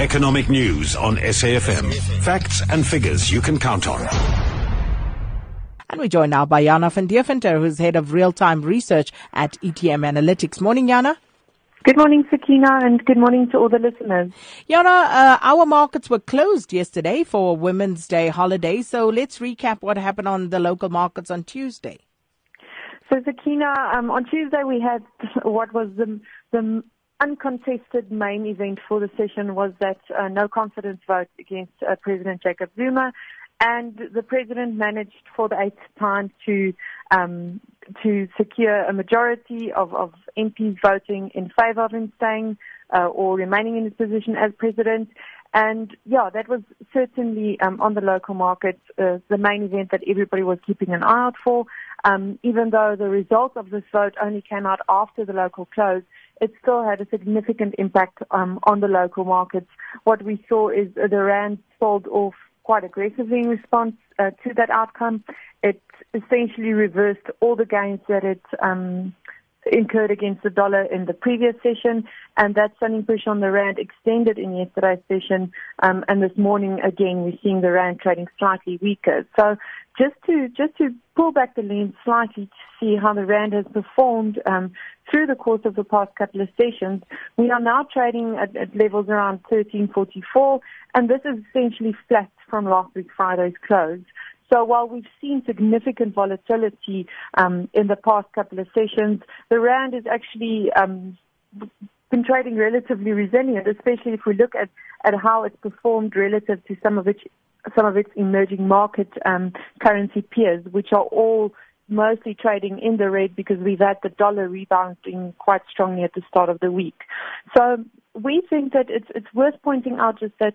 Economic news on SAFM. Facts and figures you can count on. And we're joined now by Jana van Deventer, who's head of real-time research at ETM Analytics. Morning, Jana. Good morning, Sakina, and good morning to all the listeners. Jana, uh, our markets were closed yesterday for Women's Day holiday, so let's recap what happened on the local markets on Tuesday. So, Sakina, um, on Tuesday we had what was the, the uncontested main event for the session was that uh, no confidence vote against uh, President Jacob Zuma, and the president managed for the eighth time to um, to secure a majority of, of MPs voting in favour of him staying uh, or remaining in his position as president. And yeah, that was certainly um, on the local market uh, the main event that everybody was keeping an eye out for. Um, even though the result of this vote only came out after the local close, it still had a significant impact um, on the local markets. What we saw is the rand sold off quite aggressively in response uh, to that outcome. It essentially reversed all the gains that it um, incurred against the dollar in the previous session, and that selling pressure on the rand extended in yesterday's session. Um, and this morning, again, we're seeing the rand trading slightly weaker. So, just to just to pull back the lens slightly to see how the rand has performed um, through the course of the past couple of sessions, we are now trading at, at levels around 1344, and this is essentially flat from last week Friday's close. So while we've seen significant volatility um, in the past couple of sessions, the rand is actually um, been trading relatively resilient, especially if we look at, at how it's performed relative to some of its some of its emerging market um, currency peers, which are all mostly trading in the red because we've had the dollar rebounding quite strongly at the start of the week. So we think that it's it's worth pointing out just that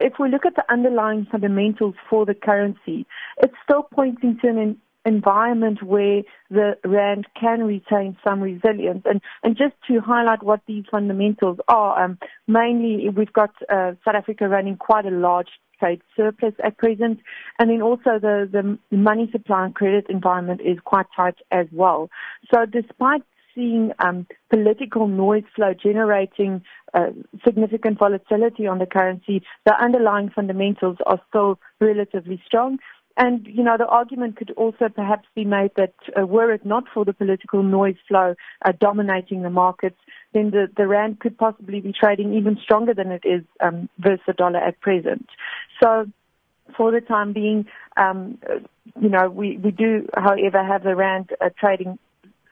if we look at the underlying fundamentals for the currency, it's still pointing to an environment where the rand can retain some resilience. And, and just to highlight what these fundamentals are, um, mainly we've got uh, South Africa running quite a large trade surplus at present, and then also the, the money supply and credit environment is quite tight as well. So despite seeing um, political noise flow generating uh, significant volatility on the currency, the underlying fundamentals are still relatively strong. And, you know, the argument could also perhaps be made that uh, were it not for the political noise flow uh, dominating the markets, then the, the Rand could possibly be trading even stronger than it is um, versus the dollar at present. So for the time being, um, uh, you know, we, we do, however, have the Rand uh, trading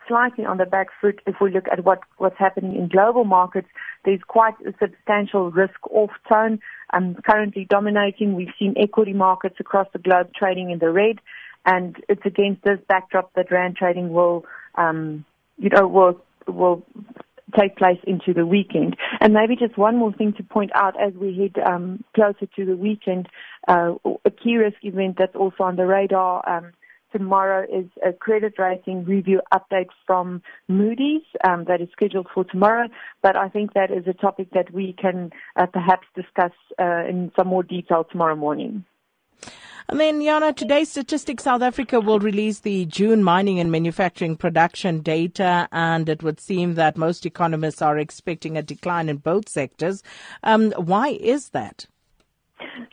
slightly on the back foot if we look at what, what's happening in global markets. There's quite a substantial risk off tone um, currently dominating. We've seen equity markets across the globe trading in the red, and it's against this backdrop that rand trading will, um, you know, will will take place into the weekend. And maybe just one more thing to point out as we head um, closer to the weekend, uh, a key risk event that's also on the radar. Um, tomorrow is a credit rating review update from Moody's um, that is scheduled for tomorrow. But I think that is a topic that we can uh, perhaps discuss uh, in some more detail tomorrow morning. And then, Jana, today's Statistics South Africa will release the June mining and manufacturing production data, and it would seem that most economists are expecting a decline in both sectors. Um, why is that?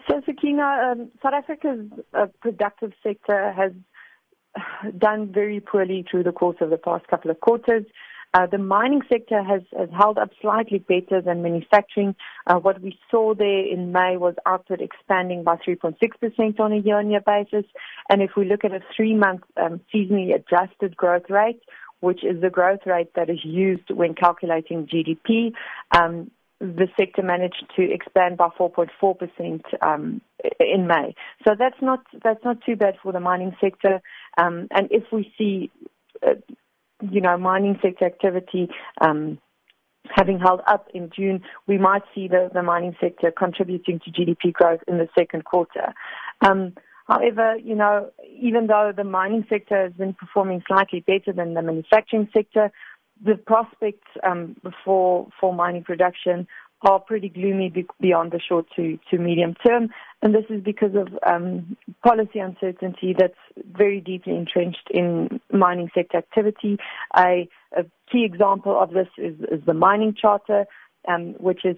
So, Sakina, um, South Africa's uh, productive sector has done very poorly through the course of the past couple of quarters. Uh, the mining sector has, has, held up slightly better than manufacturing. Uh, what we saw there in May was output expanding by 3.6% on a year-on-year basis. And if we look at a three-month um, seasonally adjusted growth rate, which is the growth rate that is used when calculating GDP, um, the sector managed to expand by 4.4% um, in May. So that's not that's not too bad for the mining sector. Um, and if we see, uh, you know, mining sector activity um, having held up in June, we might see the, the mining sector contributing to GDP growth in the second quarter. Um, however, you know, even though the mining sector has been performing slightly better than the manufacturing sector, the prospects um, for for mining production are pretty gloomy beyond the short to, to medium term, and this is because of um, policy uncertainty that's very deeply entrenched in mining sector activity. A, key example of this is, is the mining charter, um, which is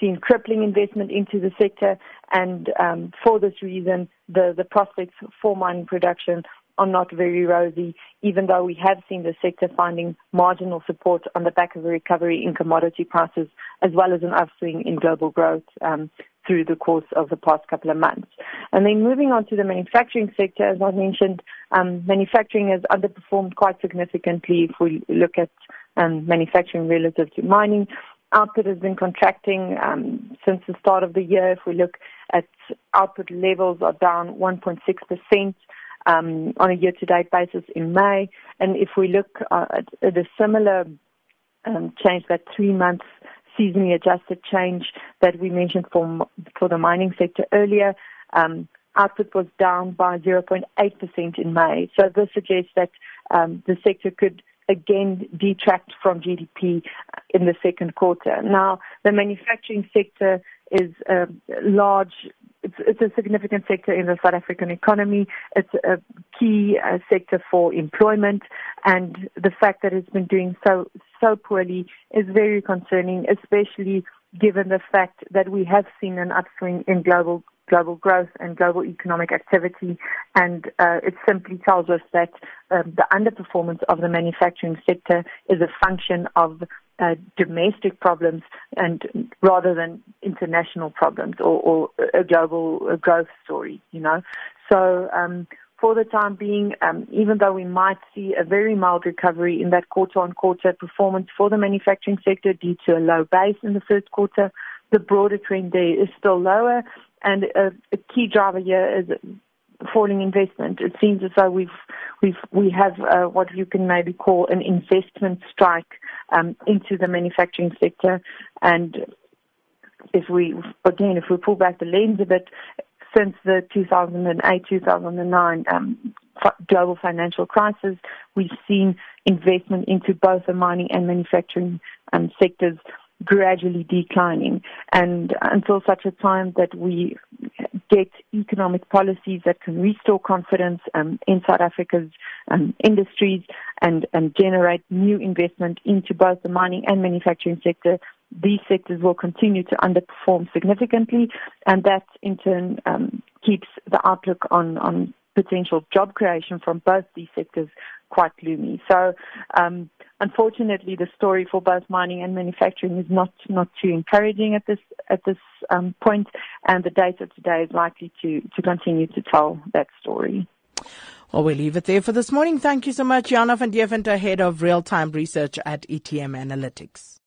seen crippling investment into the sector, and um, for this reason, the, the prospects for mining production are not very rosy, even though we have seen the sector finding marginal support on the back of a recovery in commodity prices, as well as an upswing in global growth um, through the course of the past couple of months. And then moving on to the manufacturing sector, as I mentioned, um, manufacturing has underperformed quite significantly if we look at um, manufacturing relative to mining. Output has been contracting um, since the start of the year. If we look at output levels are down 1.6 percent um, on a year-to-date basis in May. And if we look uh, at, a similar um, change, that three months seasonally adjusted change that we mentioned for for the mining sector earlier, um, output was down by 0.8% in May. So this suggests that um, the sector could again detract from GDP in the second quarter. Now, the manufacturing sector is a large it's, it's a significant sector in the South African economy. It's a key uh, sector for employment, and the fact that it's been doing so so poorly is very concerning, especially given the fact that we have seen an upswing in global global growth and global economic activity, and uh, it simply tells us that um, the underperformance of the manufacturing sector is a function of uh, domestic problems and rather than international problems or, or a global growth story, you know. So um, for the time being, um, even though we might see a very mild recovery in that quarter-on-quarter performance for the manufacturing sector due to a low base in the first quarter, the broader trend there is still lower, and a, a key driver here is falling investment. It seems as though we've we've we have uh, what you can maybe call an investment strike um, into the manufacturing sector, and if we again if we pull back the lens a bit, since the 2008-2009 um, global financial crisis, we've seen investment into both the mining and manufacturing um, sectors gradually declining. And until such a time that we get economic policies that can restore confidence um, in South Africa's um, industries and, and generate new investment into both the mining and manufacturing sector, these sectors will continue to underperform significantly, and that in turn um, keeps the outlook on, on potential job creation from both these sectors quite gloomy. So, um, unfortunately, the story for both mining and manufacturing is not not too encouraging at this at this um, point, and the data today is likely to to continue to tell that story. Well, we'll leave it there for this morning. Thank you so much, Jana van Deventer, Head of Real Time Research at ETM Analytics.